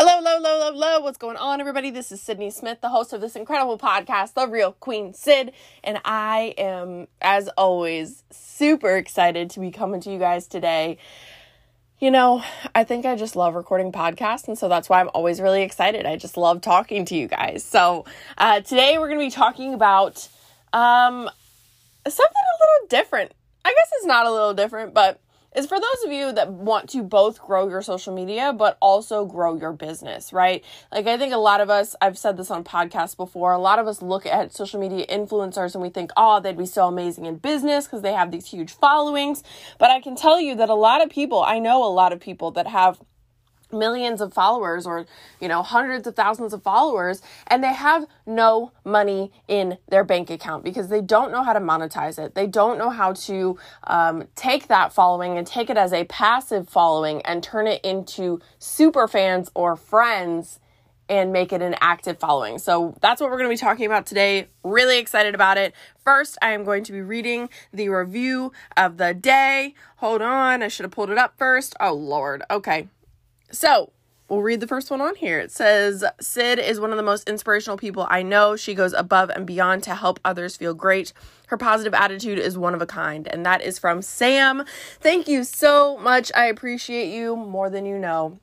Hello, hello, hello, hello, hello. What's going on, everybody? This is Sydney Smith, the host of this incredible podcast, The Real Queen Sid. And I am, as always, super excited to be coming to you guys today. You know, I think I just love recording podcasts, and so that's why I'm always really excited. I just love talking to you guys. So, uh, today we're going to be talking about um, something a little different. I guess it's not a little different, but is for those of you that want to both grow your social media but also grow your business, right? Like I think a lot of us, I've said this on podcasts before, a lot of us look at social media influencers and we think, "Oh, they'd be so amazing in business because they have these huge followings." But I can tell you that a lot of people, I know a lot of people that have millions of followers or you know hundreds of thousands of followers and they have no money in their bank account because they don't know how to monetize it they don't know how to um, take that following and take it as a passive following and turn it into super fans or friends and make it an active following. So that's what we're going to be talking about today. Really excited about it. First, I am going to be reading the review of the day. Hold on, I should have pulled it up first. Oh, Lord. Okay. So, we'll read the first one on here. It says Sid is one of the most inspirational people I know. She goes above and beyond to help others feel great. Her positive attitude is one of a kind, and that is from Sam. Thank you so much. I appreciate you more than you know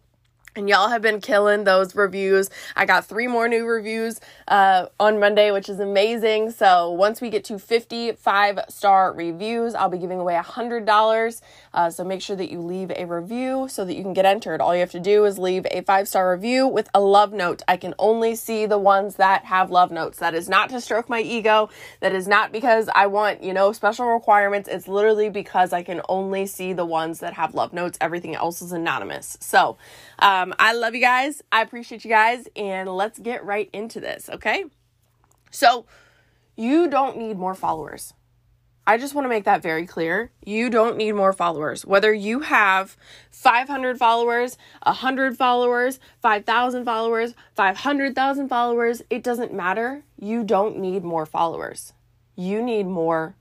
and y'all have been killing those reviews. I got three more new reviews uh, on Monday, which is amazing. So once we get to 55 star reviews, I'll be giving away $100. Uh, so make sure that you leave a review so that you can get entered. All you have to do is leave a five star review with a love note. I can only see the ones that have love notes. That is not to stroke my ego. That is not because I want, you know, special requirements. It's literally because I can only see the ones that have love notes. Everything else is anonymous. So, um, Um, I love you guys. I appreciate you guys. And let's get right into this, okay? So, you don't need more followers. I just want to make that very clear. You don't need more followers. Whether you have 500 followers, 100 followers, 5,000 followers, 500,000 followers, it doesn't matter. You don't need more followers. You need more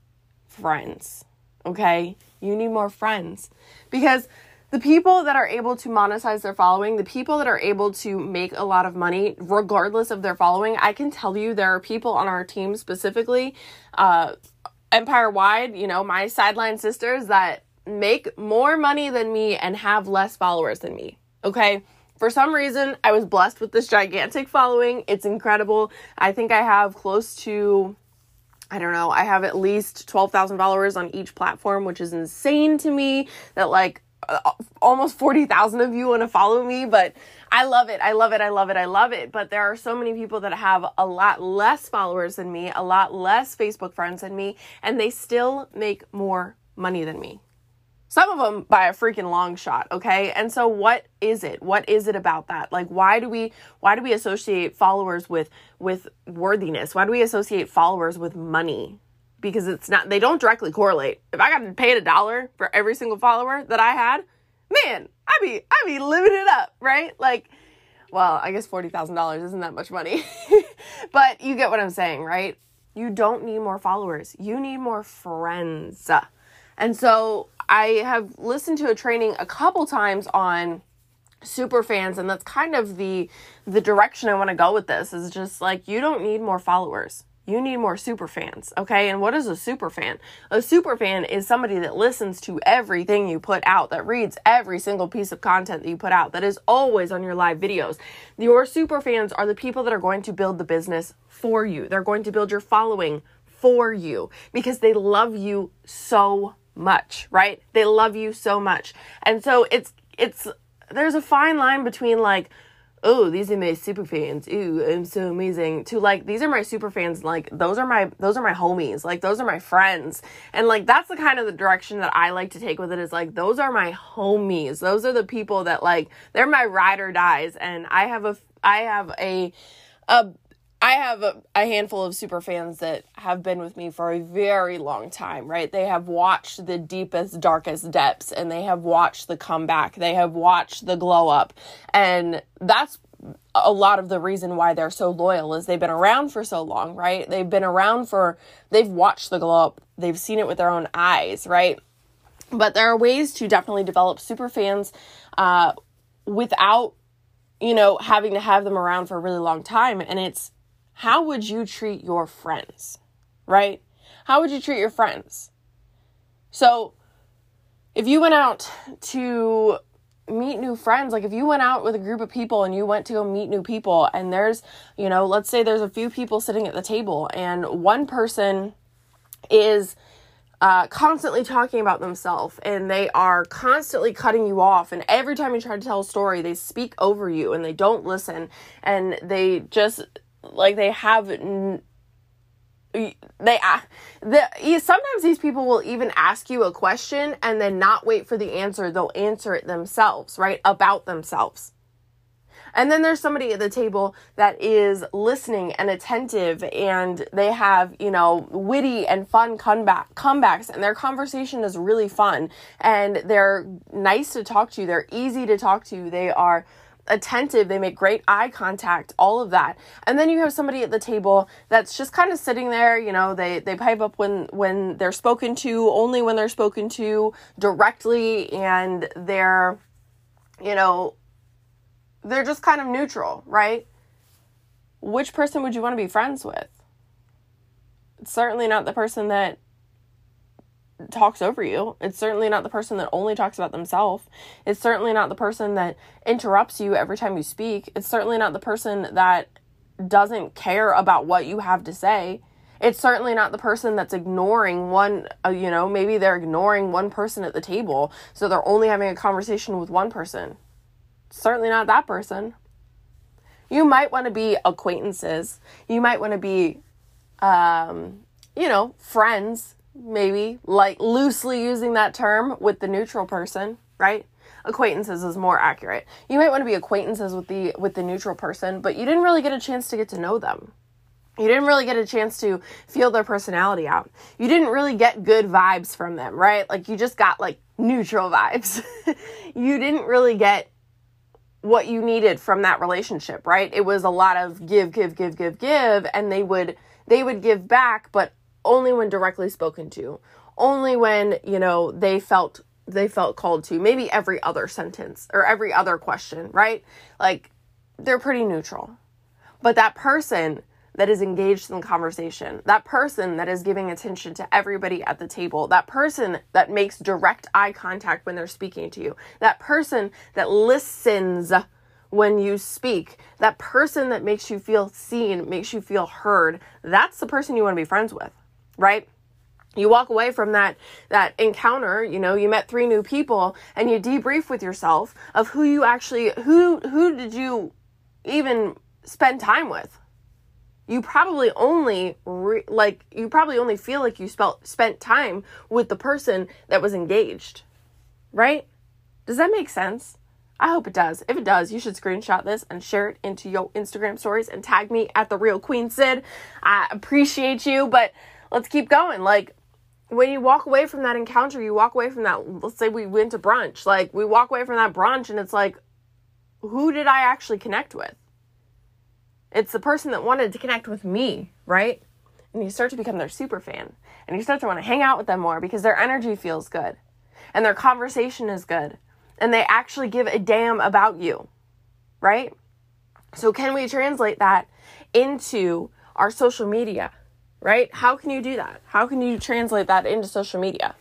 friends. Okay? You need more friends. Because the people that are able to monetize their following, the people that are able to make a lot of money regardless of their following, I can tell you there are people on our team specifically, uh, empire wide, you know, my sideline sisters that make more money than me and have less followers than me. Okay. For some reason, I was blessed with this gigantic following. It's incredible. I think I have close to I don't know, I have at least 12,000 followers on each platform, which is insane to me that like Uh, almost 40,000 of you want to follow me, but I love it. I love it. I love it. I love it. But there are so many people that have a lot less followers than me, a lot less Facebook friends than me, and they still make more money than me. Some of them by a freaking long shot, okay? And so what is it? What is it about that? Like why do we why do we associate followers with with worthiness? Why do we associate followers with money? Because it's not they don't directly correlate. If I got paid a dollar for every single follower that I had, man, I'd be I'd be living it up, right? Like well, I guess $40,000 isn't that much money. but you get what I'm saying, right? You don't need more followers. You need more friends. And so I have listened to a training a couple times on super fans and that's kind of the the direction I want to go with this is just like you don't need more followers you need more super fans, okay? And what is a super fan? A super fan is somebody that listens to everything you put out, that reads every single piece of content that you put out, that is always on your live videos. Your super fans are the people that are going to build the business for you. They're going to build your following for you because they love you so much, right? They love you so much. And so it's it's there's a fine line between like oh, these are my super fans. Ooh, I'm so amazing. To like, these are my super fans. Like, those are my, those are my homies. Like, those are my friends. And like, that's the kind of the direction that I like to take with it is like, those are my homies. Those are the people that like, they're my ride or dies. And I have a, I have a, a I have a, a, handful of super fans that have been with me for a very long time, right? They have watched the deepest, darkest depths and they have watched the comeback. They have watched the glow up. And that's a lot of the reason why they're so loyal is they've been around for so long, right? They've been around for, they've watched the glow up. They've seen it with their own eyes, right? But there are ways to definitely develop super fans uh, without you know, having to have them around for a really long time. And it's how would you treat your friends, right? How would you treat your friends? So, if you went out to meet new friends, like if you went out with a group of people and you went to go meet new people, and there's, you know, let's say there's a few people sitting at the table, and one person is uh, constantly talking about themselves and they are constantly cutting you off. And every time you try to tell a story, they speak over you and they don't listen and they just like they have. N- they the, sometimes these people will even ask you a question and then not wait for the answer they'll answer it themselves right about themselves and then there's somebody at the table that is listening and attentive and they have, you know, witty and fun comeback comebacks and their conversation is really fun and they're nice to talk to. They're easy to talk to. They are attentive they make great eye contact all of that and then you have somebody at the table that's just kind of sitting there you know they they pipe up when when they're spoken to only when they're spoken to directly and they're you know they're just kind of neutral, right? Which person would you want to be friends with? It's certainly not the person that talks over you. It's certainly not the person that only talks about themselves. It's certainly not the person that interrupts you every time you speak. It's certainly not the person that doesn't care about what you have to say. It's certainly not the person that's ignoring one, uh, you know, maybe they're ignoring one person at the table, so they're only having a conversation with one person certainly not that person. You might want to be acquaintances. You might want to be, um, you know, friends, maybe, like loosely using that term with the neutral person, right? Acquaintances is more accurate. You might want to be acquaintances with the with the neutral person, but you didn't really get a chance to get to know them. You didn't really get a chance to feel their personality out. You didn't really get good vibes from them, right? Like you just got like neutral vibes. you didn't really get what you needed from that relationship, right? It was a lot of give, give, give, give, give, and they would they would give back, but only when directly spoken to. Only when, you know, they felt they felt called to. Maybe every other sentence or every other question, right? Like they're pretty neutral. But that person that is engaged in the conversation, that person that is giving attention to everybody at the table, that person that makes direct eye contact when they're speaking to you, that person that listens when you speak, that person that makes you feel seen, makes you feel heard, that's the person you want to be friends with, right? you walk away from that that encounter you know you met three new people and you debrief with yourself of who you actually who who did you even spend time with? You probably only re- like you probably only feel like you spelt, spent time with the person that was engaged right? Does that make sense? I hope it does. If it does you should screenshot this and share it into your instagram stories and tag me at the real queen sid. I appreciate you but let's keep going like when you walk away from that encounter you walk away from that let's say we went to brunch like we walk away from that brunch and it's like who did i actually connect with it's the person that wanted to connect with me, right? And you start to become their super fan. And you start to want to hang out with them more because their energy feels good. And their conversation is good. And they actually give a damn about you, right? So, can we translate that into our social media, right? How can you do that? How can you translate that into social media?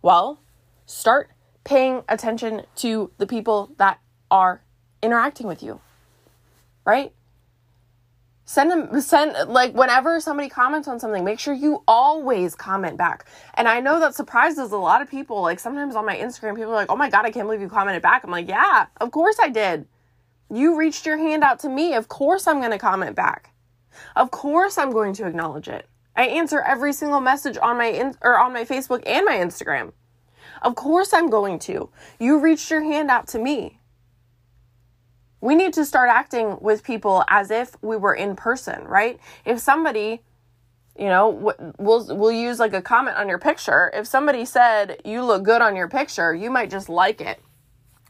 Well, start paying attention to the people that are interacting with you, right? Send them, send, like, whenever somebody comments on something, make sure you always comment back. And I know that surprises a lot of people. Like, sometimes on my Instagram, people are like, oh my God, I can't believe you commented back. I'm like, yeah, of course I did. You reached your hand out to me. Of course I'm going to comment back. Of course I'm going to acknowledge it. I answer every single message on my in, or on my Facebook and my Instagram. Of course I'm going to. You reached your hand out to me we need to start acting with people as if we were in person, right? If somebody, you know, we'll we'll use like a comment on your picture. If somebody said you look good on your picture, you might just like it.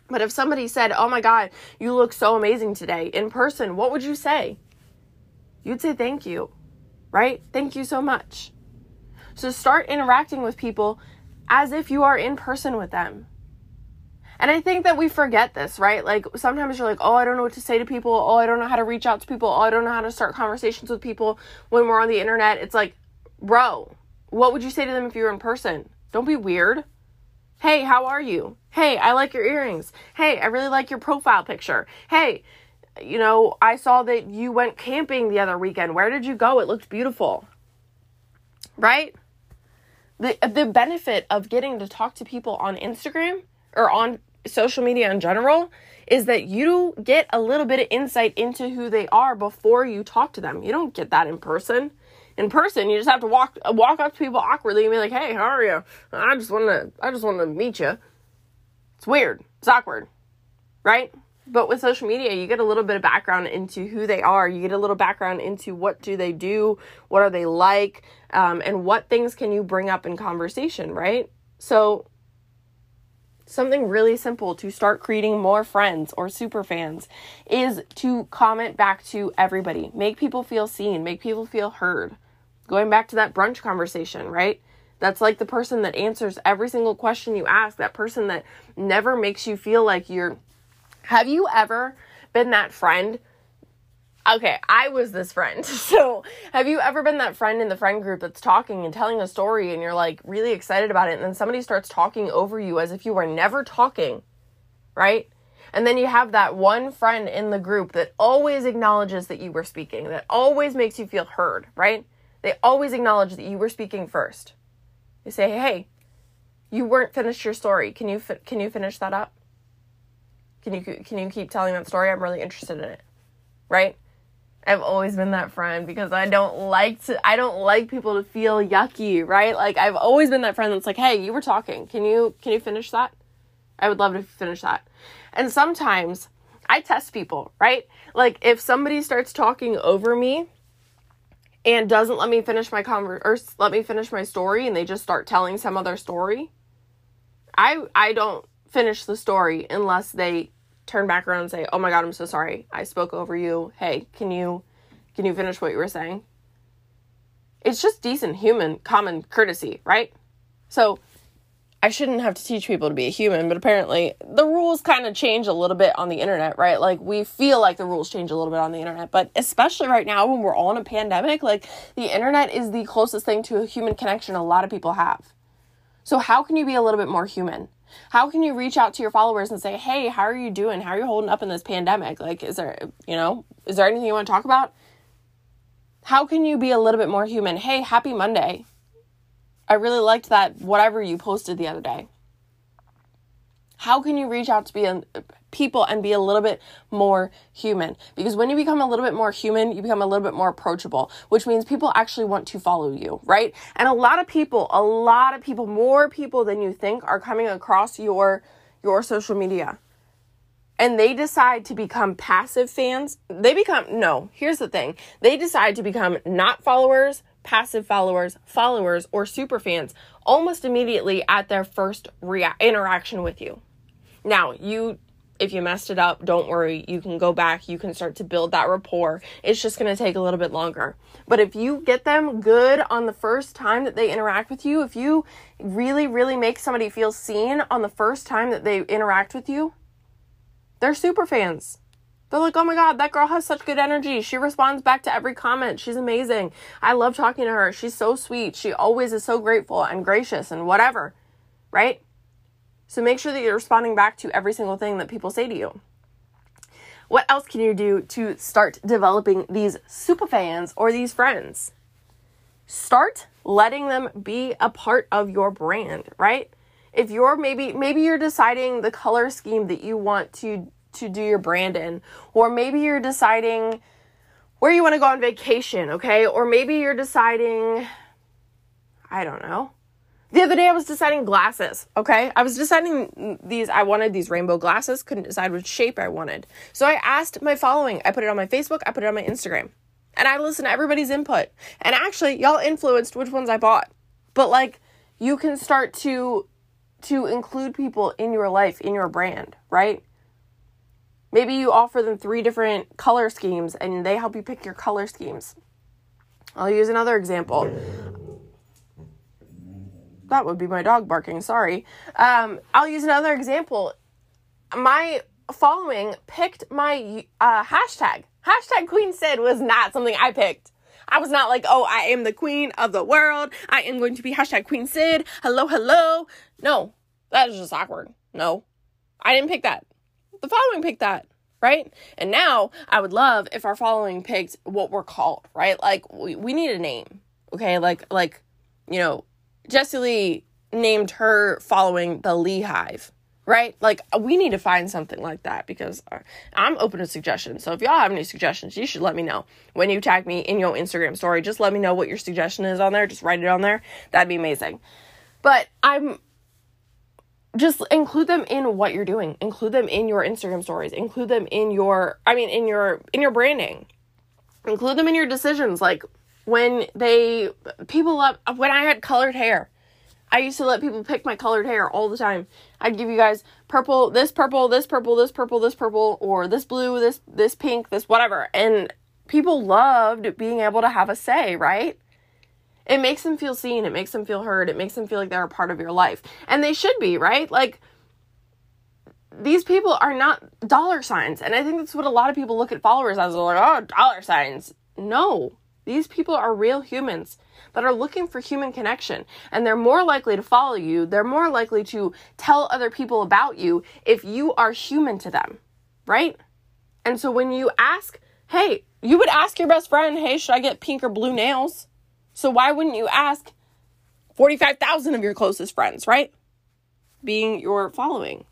But if somebody said, "Oh my god, you look so amazing today" in person, what would you say? You'd say thank you. Right? Thank you so much. So start interacting with people as if you are in person with them And I think that we forget this, right? Like sometimes you're like, oh, I don't know what to say to people. Oh, I don't know how to reach out to people. Oh, I don't know how to start conversations with people when we're on the internet. It's like, bro, what would you say to them if you were in person? Don't be weird. Hey, how are you? Hey, I like your earrings. Hey, I really like your profile picture. Hey, you know, I saw that you went camping the other weekend. Where did you go? It looked beautiful. Right? The the benefit of getting to talk to people on Instagram or on social media in general is that you get a little bit of insight into who they are before you talk to them. You don't get that in person. In person, you just have to walk walk up to people awkwardly and be like, "Hey, how are you? I just want to I just want to meet you." It's weird. It's awkward. Right? But with social media, you get a little bit of background into who they are. You get a little background into what do they do, what are they like, um, and what things can you bring up in conversation, right? So something really simple to start creating more friends or super fans is to comment back to everybody. Make people feel seen, make people feel heard. Going back to that brunch conversation, right? That's like the person that answers every single question you ask, that person that never makes you feel like you're. Have you ever been that friend okay, I was this friend. So, have you ever been that friend in the friend group that's talking and telling a story and you're like really excited about it and then somebody starts talking over you as if you were never talking, right? And then you have that one friend in the group that always acknowledges that you were speaking, that always makes you feel heard, right? They always acknowledge that you were speaking first. They say, "Hey, you weren't finished your story. Can you fi- can you finish that up? Can you can you keep telling that story? I'm really interested in it." Right? I've always been that friend because I don't like to I don't like people to feel yucky, right? Like I've always been that friend that's like, "Hey, you were talking. Can you can you finish that?" I would love to finish that. And sometimes I test people, right? Like if somebody starts talking over me and doesn't let me finish my conver- or let me finish my story and they just start telling some other story, I I don't finish the story unless they turn back around and say, "Oh my god, I'm so sorry. I spoke over you. Hey, can you can you finish what you were saying?" It's just decent human common courtesy, right? So, I shouldn't have to teach people to be a human, but apparently the rules kind of change a little bit on the internet, right? Like we feel like the rules change a little bit on the internet, but especially right now when we're all in a pandemic, like the internet is the closest thing to a human connection a lot of people have. So how can you be a little bit more human? How can you reach out to your followers and say, "Hey, how are you doing? How are you holding up in this pandemic? Like is there, you know, is there anything you want to talk about?" How can you be a little bit more human? Hey, happy Monday. I really liked that whatever you posted the other day. How can you reach out to be people and be a little bit more human? Because when you become a little bit more human, you become a little bit more approachable, which means people actually want to follow you, right? And a lot of people, a lot of people, more people than you think are coming across your your social media. And they decide to become passive fans. They become no, here's the thing. They decide to become not followers, passive followers, followers, or super fans almost immediately at their first rea- interaction with you. Now, you if you messed it up, don't worry. You can go back. You can start to build that rapport. It's just going to take a little bit longer. But if you get them good on the first time that they interact with you, if you really, really make somebody feel seen on the first time that they interact with you, they're super fans. They're like, oh my God, that girl has such good energy. She responds back to every comment. She's amazing. I love talking to her. She's so sweet. She always is so grateful and gracious and whatever, right? So make sure that you're responding back to every single thing that people say to you. What else can you do to start developing these super fans or these friends? Start letting them be a part of your brand, right? If you're maybe maybe you're deciding the color scheme that you want to to do your brand in, or maybe you're deciding where you want to go on vacation, okay? Or maybe you're deciding I don't know the other day I was deciding glasses, okay? I was deciding these, I wanted these rainbow glasses, couldn't decide which shape I wanted. So I asked my following, I put it on my Facebook, I put it on my Instagram. And I listened to everybody's input. And actually, y'all influenced which ones I bought. But like, you can start to to include people in your life, in your brand, right? Maybe you offer them three different color schemes and they help you pick your color schemes. I'll use another example that would be my dog barking. Sorry. Um, I'll use another example. my following picked my uh, hashtag. Hashtag Queen Sid was not something I picked. I was not like, oh, I am the queen of the world. I am going to be hashtag Queen Sid. Hello, hello. No, that is just awkward. No, I didn't pick that. The following picked that, right? And now I would love if our following picked what we're called, right? Like we, we need a name, okay? Like like you know, Jessie Lee named her following the Lee Hive right? Like we need to find something like that because I'm open to suggestions. So if y'all have any suggestions, you should let me know when you tag me in your Instagram story. Just let me know what your suggestion is on there. Just write it on there. That'd be amazing. But I'm just include them in what you're doing. Include them in your Instagram stories. Include them in your I mean in your in your branding. Include them in your decisions like when they people love when I had colored hair I used to let people pick my colored hair all the time. I'd give you guys purple, this purple, this purple, this purple, this purple, or this blue, this this pink, this whatever. And people loved being able to have a say, right? It makes them feel seen, it makes them feel heard, it makes them feel like they're a part of your life. And they should be, right? Like these people are not dollar signs. And I think that's what a lot of people look at followers as. Like, oh, dollar signs. No. These people are real humans that are looking for human connection and they're more likely to follow you. They're more likely to tell other people about you if you are human to them, right? And so when you ask, hey, you would ask your best friend, hey, should I get pink or blue nails? So why wouldn't you ask 45,000 of your closest friends, right? Being your following.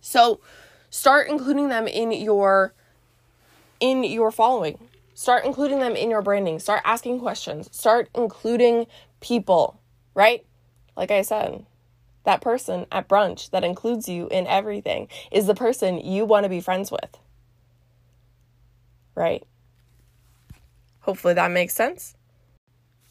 So start including them in your in your following Start including them in your branding. Start asking questions. Start including people, right? Like I said, that person at brunch that includes you in everything is the person you want to be friends with. Right? Hopefully that makes sense.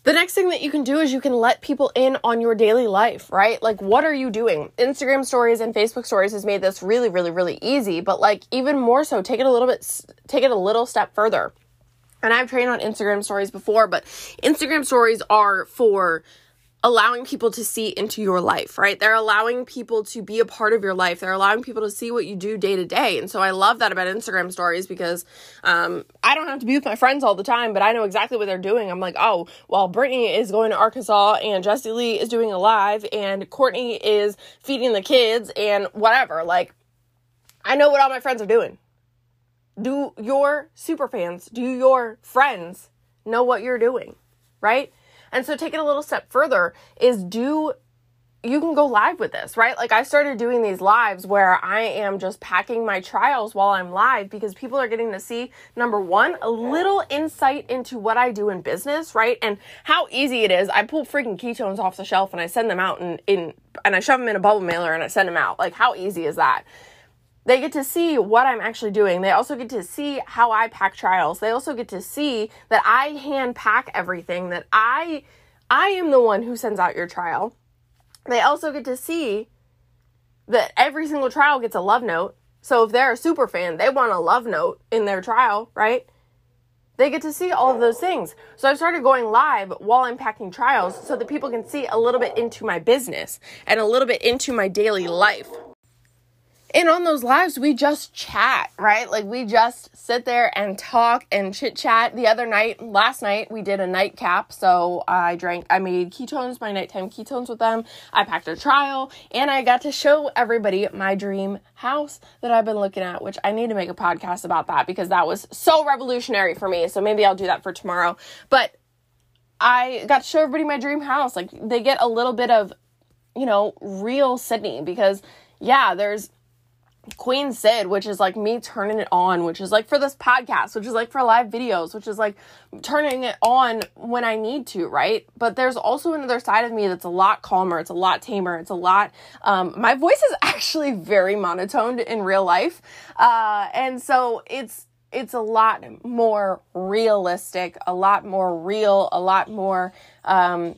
The next thing that you can do is you can let people in on your daily life, right? Like, what are you doing? Instagram stories and Facebook stories has made this really, really, really easy, but like, even more so, take it a little bit, take it a little step further and I've trained on Instagram stories before, but Instagram stories are for allowing people to see into your life, right? They're allowing people to be a part of your life. They're allowing people to see what you do day to day. And so I love that about Instagram stories because um, I don't have to be with my friends all the time, but I know exactly what they're doing. I'm like, oh, well, Brittany is going to Arkansas and Jessie Lee is doing a live and Courtney is feeding the kids and whatever. Like, I know what all my friends are doing do your super fans, do your friends know what you're doing, right? And so taking a little step further is do you can go live with this, right? Like I started doing these lives where I am just packing my trials while I'm live because people are getting to see number 1 a little insight into what I do in business, right? And how easy it is. I pull freaking ketones off the shelf and I send them out in in and I shove them in a bubble mailer and I send them out. Like how easy is that? They get to see what I'm actually doing. They also get to see how I pack trials. They also get to see that I hand pack everything, that I I am the one who sends out your trial. They also get to see that every single trial gets a love note. So if they're a super fan, they want a love note in their trial, right? They get to see all of those things. So I've started going live while I'm packing trials so that people can see a little bit into my business and a little bit into my daily life and on those lives we just chat right? Like we just sit there and talk and chit chat. The other night last night we did a nightcap. So i drank i made ketones my nighttime ketones with them. I packed a trial and i got to show everybody my dream house that i've been looking at which i need to make a podcast about that because that was so revolutionary for me. So maybe i'll do that for tomorrow. But i got to show everybody my dream house. Like they get a little bit of you know real sydney because yeah there's Queen Sid, which is like me turning it on, which is like for this podcast, which is like for live videos, which is like turning it on when I need to, right? But there's also another side of me that's a lot calmer, it's a lot tamer, it's a lot, um, my voice is actually very monotoned in real life. Uh, and so it's, it's a lot more realistic, a lot more real, a lot more, um,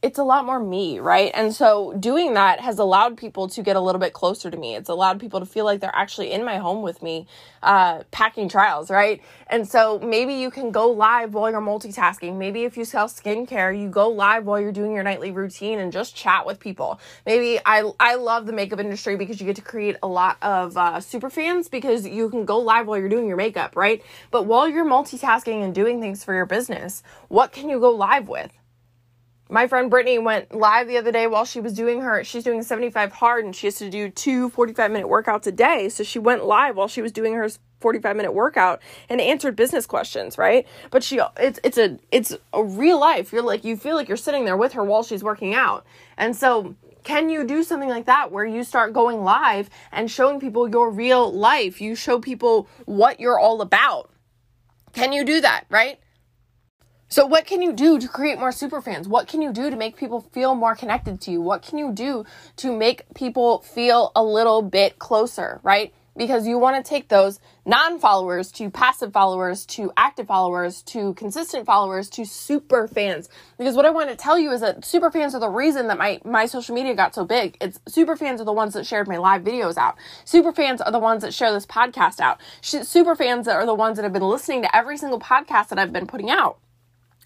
it's a lot more me, right? And so doing that has allowed people to get a little bit closer to me. It's allowed people to feel like they're actually in my home with me, uh, packing trials, right? And so maybe you can go live while you're multitasking. Maybe if you sell skincare, you go live while you're doing your nightly routine and just chat with people. Maybe I, I love the makeup industry because you get to create a lot of uh, super fans because you can go live while you're doing your makeup, right? But while you're multitasking and doing things for your business, what can you go live with? My friend Brittany went live the other day while she was doing her, she's doing 75 hard and she has to do two 45 minute workouts a day. So she went live while she was doing her 45 minute workout and answered business questions, right? But she, it's, it's a, it's a real life. You're like, you feel like you're sitting there with her while she's working out. And so can you do something like that where you start going live and showing people your real life? You show people what you're all about. Can you do that, right? So, what can you do to create more super fans? What can you do to make people feel more connected to you? What can you do to make people feel a little bit closer, right? Because you want to take those non followers to passive followers to active followers to consistent followers to super fans. Because what I want to tell you is that super fans are the reason that my, my social media got so big. It's super fans are the ones that shared my live videos out. Super fans are the ones that share this podcast out. Super fans are the ones that have been listening to every single podcast that I've been putting out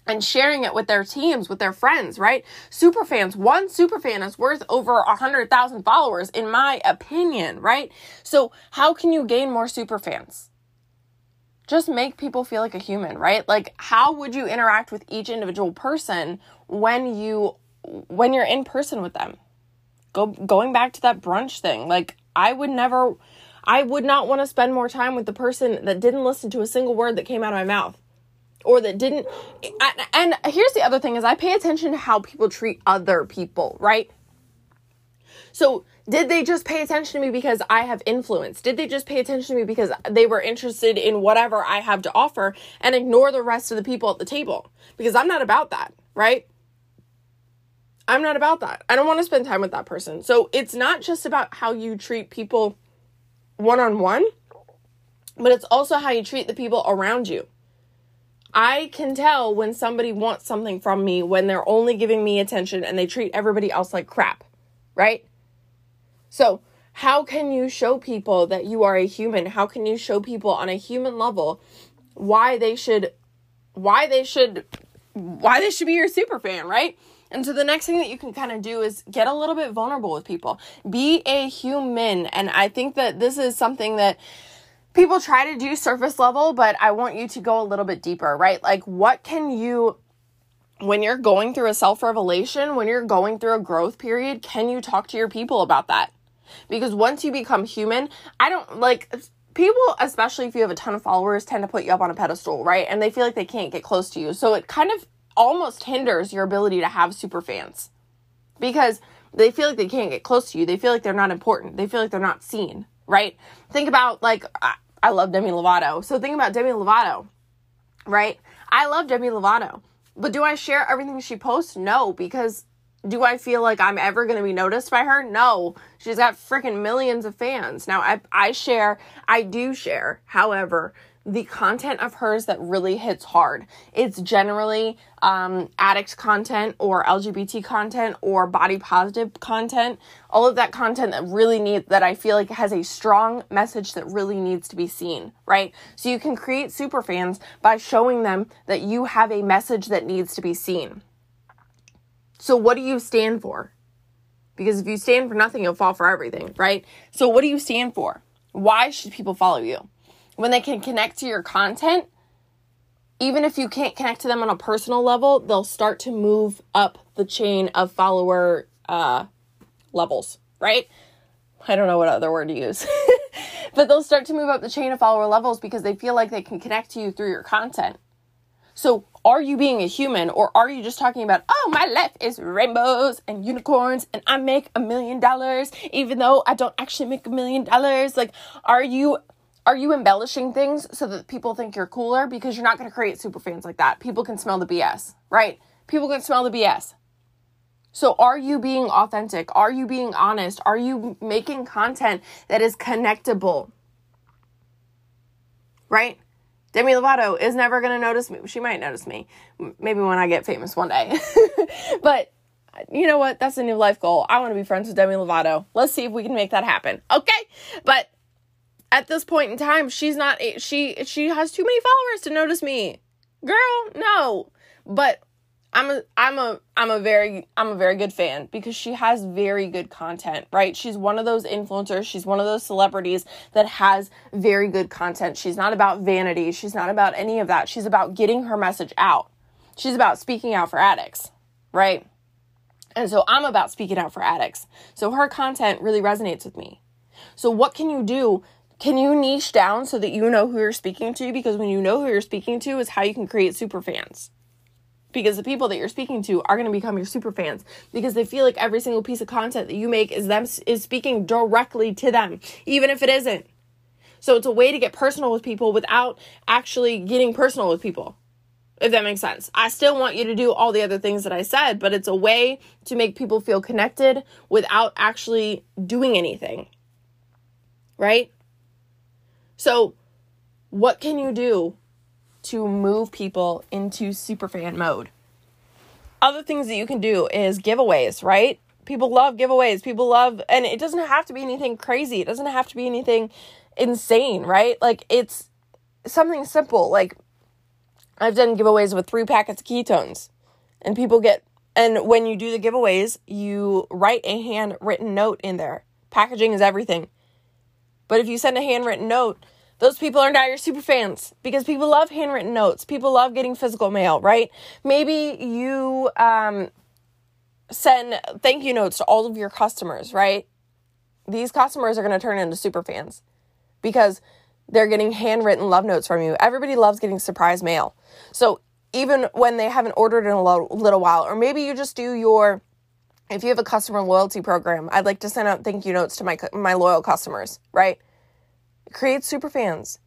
and sharing it with their teams, with their friends, right? Super fans, one super fan is worth over a hundred thousand followers, in my opinion, right? So how can you gain more super fans? Just make people feel like a human, right? Like how would you interact with each individual person when you when you're in person with them? Go going back to that brunch thing. Like I would never I would not want to spend more time with the person that didn't listen to a single word that came out of my mouth or that didn't and here's the other thing is I pay attention to how people treat other people, right? So, did they just pay attention to me because I have influence? Did they just pay attention to me because they were interested in whatever I have to offer and ignore the rest of the people at the table? Because I'm not about that, right? I'm not about that. I don't want to spend time with that person. So, it's not just about how you treat people one on one, but it's also how you treat the people around you. I can tell when somebody wants something from me when they're only giving me attention and they treat everybody else like crap, right? So, how can you show people that you are a human? How can you show people on a human level why they should why they should why they should be your super fan, right? And so the next thing that you can kind of do is get a little bit vulnerable with people. Be a human. And I think that this is something that people try to do surface level, but I want you to go a little bit deeper, right? Like, what can you, when you're going through a self revelation, when you're going through a growth period, can you talk to your people about that? Because once you become human, I don't like people, especially if you have a ton of followers, tend to put you up on a pedestal, right? And they feel like they can't get close to you. So it kind of almost hinders your ability to have super fans because they feel like they can't get close to you. They feel like they're not important. They feel like they're not seen, right? Think about like I love Demi Lovato. So think about Demi Lovato, right? I love Demi Lovato. But do I share everything she posts? No, because do I feel like I'm ever going to be noticed by her? No. She's got freaking millions of fans. Now I I share, I do share. However, the content of hers that really hits hard. It's generally um, addict content or LGBT content or body positive content. All of that content that really needs, that I feel like has a strong message that really needs to be seen, right? So you can create super fans by showing them that you have a message that needs to be seen. So what do you stand for? Because if you stand for nothing, you'll fall for everything, right? So what do you stand for? Why should people follow you? When they can connect to your content, even if you can't connect to them on a personal level, they'll start to move up the chain of follower uh, levels, right? I don't know what other word to use. but they'll start to move up the chain of follower levels because they feel like they can connect to you through your content. So, are you being a human or are you just talking about, oh, my life is rainbows and unicorns and I make a million dollars even though I don't actually make a million dollars? Like, are you are you embellishing things so that people think you're cooler? Because you're not going to create super fans like that. People can smell the BS, right? People can smell the BS. So, are you being authentic? Are you being honest? Are you making content that is connectable? Right? Demi Lovato is never going to notice me. She might notice me, maybe when I get famous one day. but you know what? That's a new life goal. I want to be friends with Demi Lovato. Let's see if we can make that happen. Okay? But at this point in time, she's not she she has too many followers to notice me. Girl, no. But I'm a I'm a I'm a very I'm a very good fan because she has very good content, right? She's one of those influencers, she's one of those celebrities that has very good content. She's not about vanity, she's not about any of that. She's about getting her message out. She's about speaking out for addicts, right? And so I'm about speaking out for addicts. So her content really resonates with me. So what can you do? Can you niche down so that you know who you're speaking to? Because when you know who you're speaking to is how you can create super fans. Because the people that you're speaking to are going to become your super fans. Because they feel like every single piece of content that you make is them is speaking directly to them even if it isn't. So it's a way to get personal with people without actually getting personal with people if that makes sense. I still want you to do all the other things that i said but it's a way to make people feel connected without actually doing anything. Right so what can you do to move people into superfan mode. Other things that you can do is giveaways, right? People love giveaways. People love, and it doesn't have to be anything crazy. It doesn't have to be anything insane, right? Like it's something simple. Like I've done giveaways with three packets of ketones, and people get, and when you do the giveaways, you write a handwritten note in there. Packaging is everything. But if you send a handwritten note, those people are now your super fans because people love handwritten notes. People love getting physical mail, right? Maybe you um, send thank you notes to all of your customers, right? These customers are going to turn into super fans because they're getting handwritten love notes from you. Everybody loves getting surprise mail. So even when they haven't ordered in a little while, or maybe you just do your if you have a customer loyalty program, I'd like to send out thank you notes to my my loyal customers, right? Create super fans.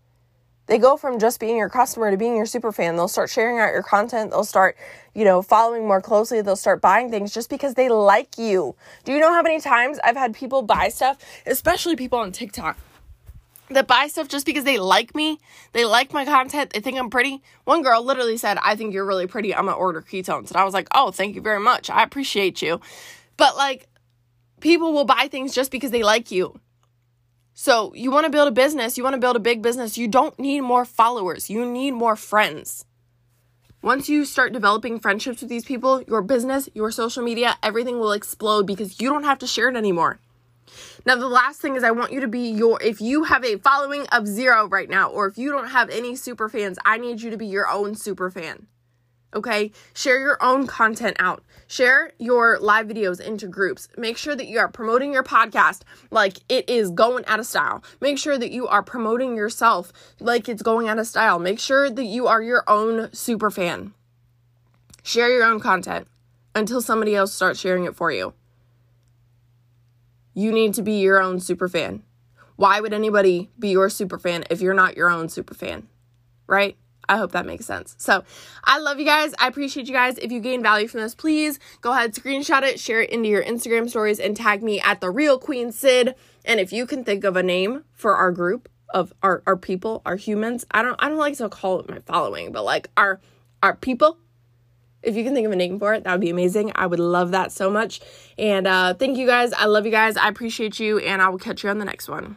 They go from just being your customer to being your super fan. They'll start sharing out your content. They'll start, you know, following more closely. They'll start buying things just because they like you. Do you know how many times I've had people buy stuff, especially people on TikTok, that buy stuff just because they like me? They like my content. They think I'm pretty. One girl literally said, I think you're really pretty. I'm going to order ketones. And I was like, oh, thank you very much. I appreciate you. But like, people will buy things just because they like you. So, you want to build a business, you want to build a big business, you don't need more followers, you need more friends. Once you start developing friendships with these people, your business, your social media, everything will explode because you don't have to share it anymore. Now, the last thing is I want you to be your, if you have a following of zero right now, or if you don't have any super fans, I need you to be your own super fan. Okay? Share your own content out. Share your live videos into groups. Make sure that you are promoting your podcast like it is going out of style. Make sure that you are promoting yourself like it's going out of style. Make sure that you are your own super fan. Share your own content until somebody else starts sharing it for you. You need to be your own super fan. Why would anybody be your super fan if you're not your own super fan? Right? I hope that makes sense. So I love you guys. I appreciate you guys. If you gain value from this, please go ahead, screenshot it, share it into your Instagram stories, and tag me at the real Queen Sid. And if you can think of a name for our group of our, our people, our humans, I don't I don't like to call it my following, but like our our people. If you can think of a name for it, that would be amazing. I would love that so much. And uh, thank you guys. I love you guys. I appreciate you, and I will catch you on the next one.